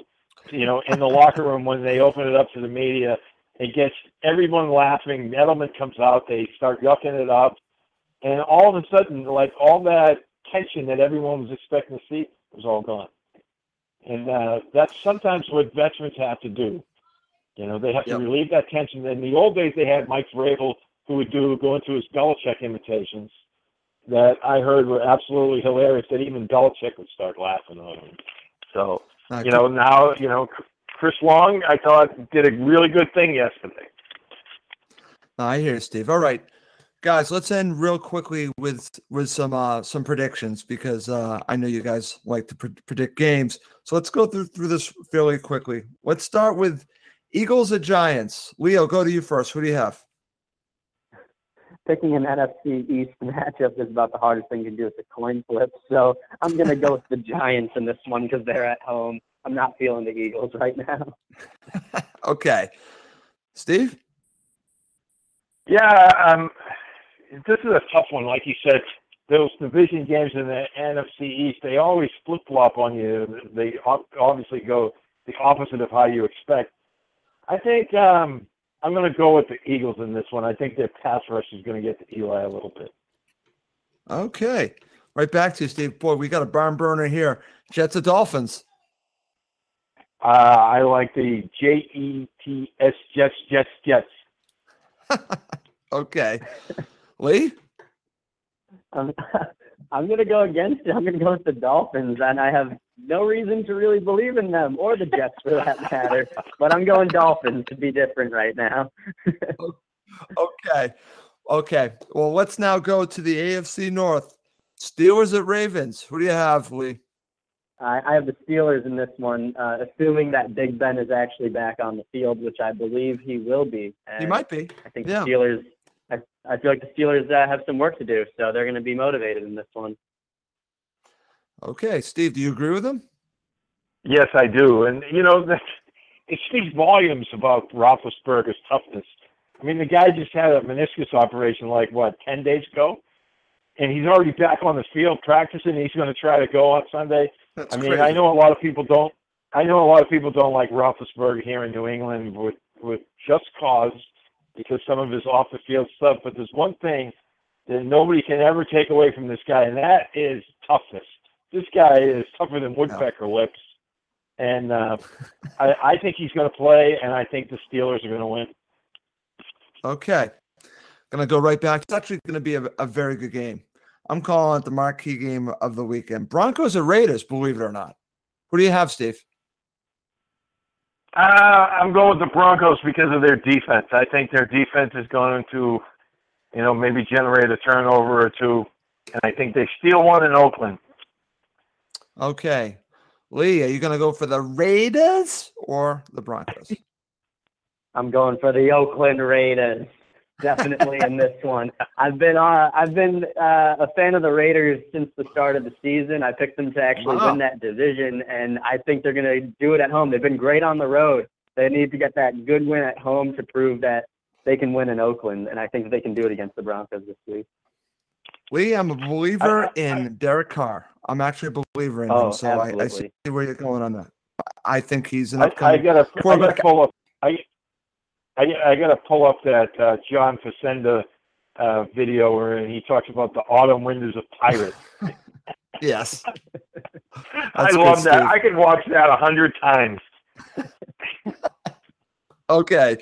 you know, in the locker room when they open it up to the media. It gets everyone laughing. Edelman comes out. They start yucking it up, and all of a sudden, like all that tension that everyone was expecting to see was all gone. And uh, that's sometimes what veterans have to do. You know, they have Yep. to relieve that tension. In the old days, they had Mike Vrabel who would do go into his Belichick imitations that I heard were absolutely hilarious. That even Belichick would start laughing on them. So you know, now you know Chris Long. I thought did a really good thing yesterday. I hear you, Steve. All right, guys, let's end real quickly with with some uh some predictions because uh I know you guys like to pre- predict games. So let's go through through this fairly quickly. Let's start with Eagles at Giants. Leo, go to you first. Who do you have? Picking an NFC East matchup is about the hardest thing to do. It's a coin flip. So I'm going to go with the Giants in this one because they're at home. I'm not feeling the Eagles right now. Okay, Steve. Yeah, um, this is a tough one. Like you said, those division games in the NFC East, they always flip flop on you. They obviously go the opposite of how you expect. I think um, I'm going to go with the Eagles in this one. I think their pass rush is going to get to Eli a little bit. Okay, right back to you, Steve. Boy, we got a barn burner here. Jets at Dolphins. Uh, I like the J E T S Jets Jets Jets. Okay, Lee. I'm, I'm going to go against it. I'm going to go with the Dolphins, and I have no reason to really believe in them or the Jets for that matter. But I'm going Dolphins to be different right now. Okay. Okay. Well, let's now go to the AFC North. Steelers at Ravens. Who do you have, Lee? I, I have the Steelers in this one, uh, assuming that Big Ben is actually back on the field, which I believe he will be. He might be. I think yeah. the Steelers. I, I feel like the Steelers uh, have some work to do, so they're going to be motivated in this one. Okay. Steve, do you agree with him? Yes, I do, and you know that it speaks volumes about Roethlisberger's toughness. I mean, the guy just had a meniscus operation like what ten days ago, and he's already back on the field practicing. He's going to try to go on Sunday. That's I mean, crazy. I know a lot of people don't. I know a lot of people don't like Roethlisberger here in New England with with just cause because some of his off the field stuff. But there's one thing that nobody can ever take away from this guy, and that is toughness. This guy is tougher than woodpecker lips, and uh, I, I think he's going to play, and I think the Steelers are going to win. Okay. Going to go right back. It's actually going to be a, a very good game. I'm calling it the marquee game of the weekend. Broncos or Raiders, believe it or not. Who do you have, Steve? Uh, I'm going with the Broncos because of their defense. I think their defense is going to, you know, maybe generate a turnover or two, and I think they steal one in Oakland. Okay. Lee, are you going to go for the Raiders or the Broncos? I'm going for the Oakland Raiders. Definitely in this one. I've been uh, I've been uh, a fan of the Raiders since the start of the season. I picked them to actually Wow. win that division, and I think they're going to do it at home. They've been great on the road. They need to get that good win at home to prove that they can win in Oakland, and I think they can do it against the Broncos this week. Lee, I'm a believer in Derek Carr. I'm actually a believer in Oh, him. So I, I see where you're going on that. I think he's an I, I upcoming. gotta, I quarterback. pull up. I, I, I gotta pull up that uh, John Facenda uh, video where he talks about the autumn windows of Pirate. yes. I love that. Steve. I could watch that a hundred times. Okay.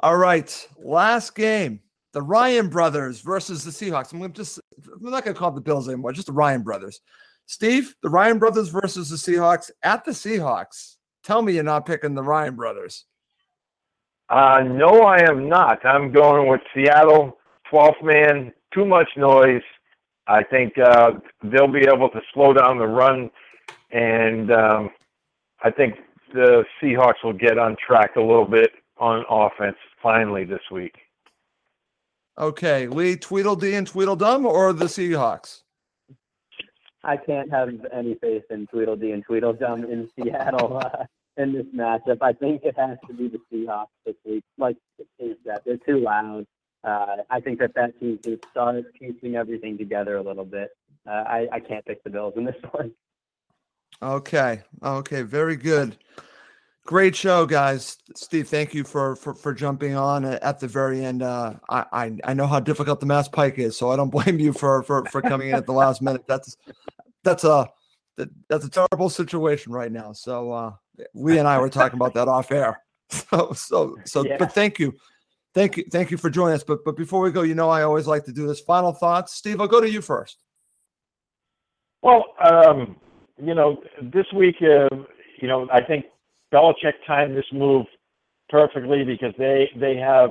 All right. Last game. The Ryan brothers versus the Seahawks. I'm gonna just I'm not gonna call it the Bills anymore, just the Ryan brothers. Steve, the Ryan brothers versus the Seahawks at the Seahawks. Tell me you're not picking the Ryan brothers. Uh, no, I am not. I'm going with Seattle, 12th man, too much noise. I think uh, they'll be able to slow down the run, and um, I think the Seahawks will get on track a little bit on offense finally this week. Okay, Lee, Tweedledee and Tweedledum or the Seahawks? I can't have any faith in Tweedledee and Tweedledum in Seattle uh, in this matchup. I think it has to be the Seahawks this week. Like Steve said, they're too loud. uh, I think that that team can start piecing everything together a little bit. Uh, I, I can't pick the Bills in this one. Okay. Okay. Very good. Great show, guys. Steve, thank you for for, for jumping on at the very end. Uh, I, I I know how difficult the Mass Pike is, so I don't blame you for for for coming in at the last minute. That's that's a that's a terrible situation right now. So uh, we and I were talking about that off air. So so so. Yeah. But thank you, thank you, thank you for joining us. But but before we go, you know I always like to do this. Final thoughts, Steve. I'll go to you first. Well, um, you know, this week, uh, you know, I think Belichick timed this move perfectly because they they have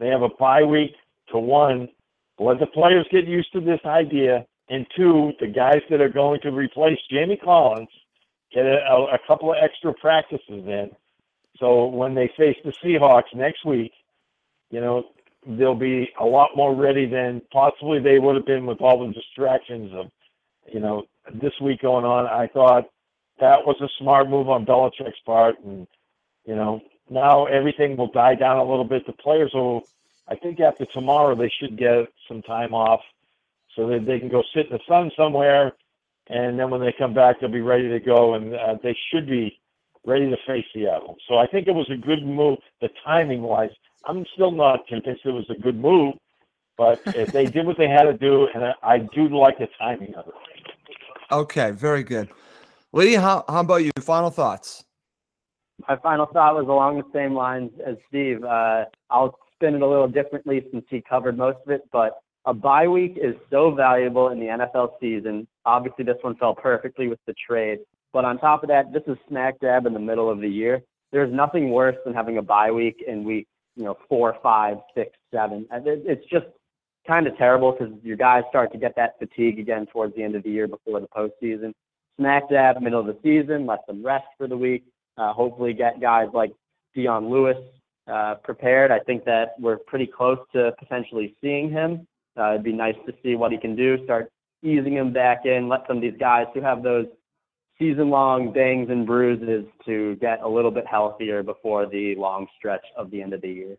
they have a bye week to one let the players get used to this idea, and two, the guys that are going to replace Jamie Collins get a, a, couple of extra practices in. So when they face the Seahawks next week, you know, they'll be a lot more ready than possibly they would have been with all the distractions of, you know, this week going on. I thought that was a smart move on Belichick's part, and you know, now everything will die down a little bit. The players will, I think, after tomorrow they should get some time off so that they can go sit in the sun somewhere, and then when they come back, they'll be ready to go, and uh, they should be ready to face Seattle. So I think it was a good move, the timing wise. I'm still not convinced it was a good move, but if they did what they had to do, and I, I do like the timing of it. Okay, very good. Lee, how, how about you? Final thoughts. My final thought was along the same lines as Steve. Uh, I'll spin it a little differently since he covered most of it, but a bye week is so valuable in the NFL season. Obviously, this one fell perfectly with the trade. But on top of that, this is smack dab in the middle of the year. There's nothing worse than having a bye week in week, you know, four, five, six, seven. It's just kind of terrible because your guys start to get that fatigue again towards the end of the year before the postseason. Smack dab middle of the season, let them rest for the week. Uh, hopefully, get guys like Dion Lewis uh, prepared. I think that we're pretty close to potentially seeing him. Uh, it'd be nice to see what he can do. Start easing him back in. Let some of these guys who have those season-long bangs and bruises to get a little bit healthier before the long stretch of the end of the year.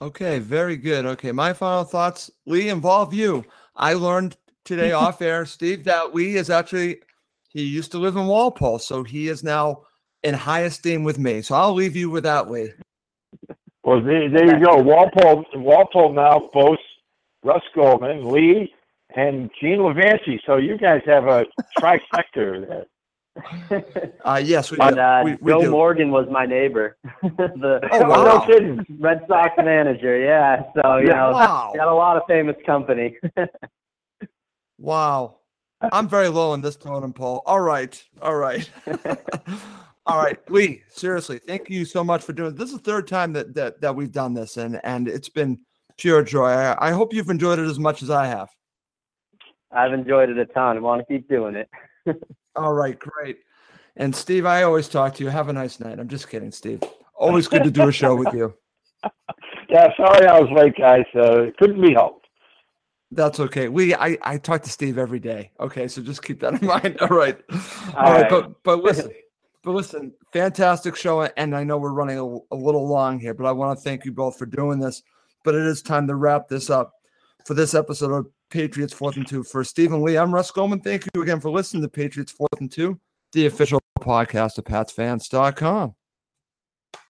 Okay, very good. Okay, my final thoughts, Lee, involve you. I learned today off air, Steve, that Lee is actually he used to live in Walpole, so he is now in high esteem with me. So I'll leave you with that, Lee. Well, there, there you go. Walpole, Walpole now boasts Russ Goldman, Lee, and Gene Levanti. So you guys have a trifecta there. Uh, yes, we, And do. uh, we, we Bill do. Morgan was my neighbor, the Oh, wow. no kidding. Red Sox manager. Yeah, so you know, Wow. got a lot of famous company. Wow. I'm very low in this totem pole. All right. All right. All right. Lee, seriously, thank you so much for doing this. is the third time that that, that we've done this and and it's been pure joy. I, I hope you've enjoyed it as much as I have. I've enjoyed it a ton. I want to keep doing it. All right, great. And Steve, I always talk to you. Have a nice night. I'm just kidding, Steve. Always good to do a show with you. Yeah, sorry I was late, guys. Uh, it couldn't be helped. That's okay. We I, I talk to Steve every day. Okay, so just keep that in mind. All right. All All right, right. but but listen, but listen, fantastic show, and I know we're running a, a little long here, but I want to thank you both for doing this. But it is time to wrap this up for this episode of Patriots Fourth and Two. For Stephen Lee, I'm Russ Goldman. Thank you again for listening to Patriots Fourth and Two, the official podcast of PatsFans.com.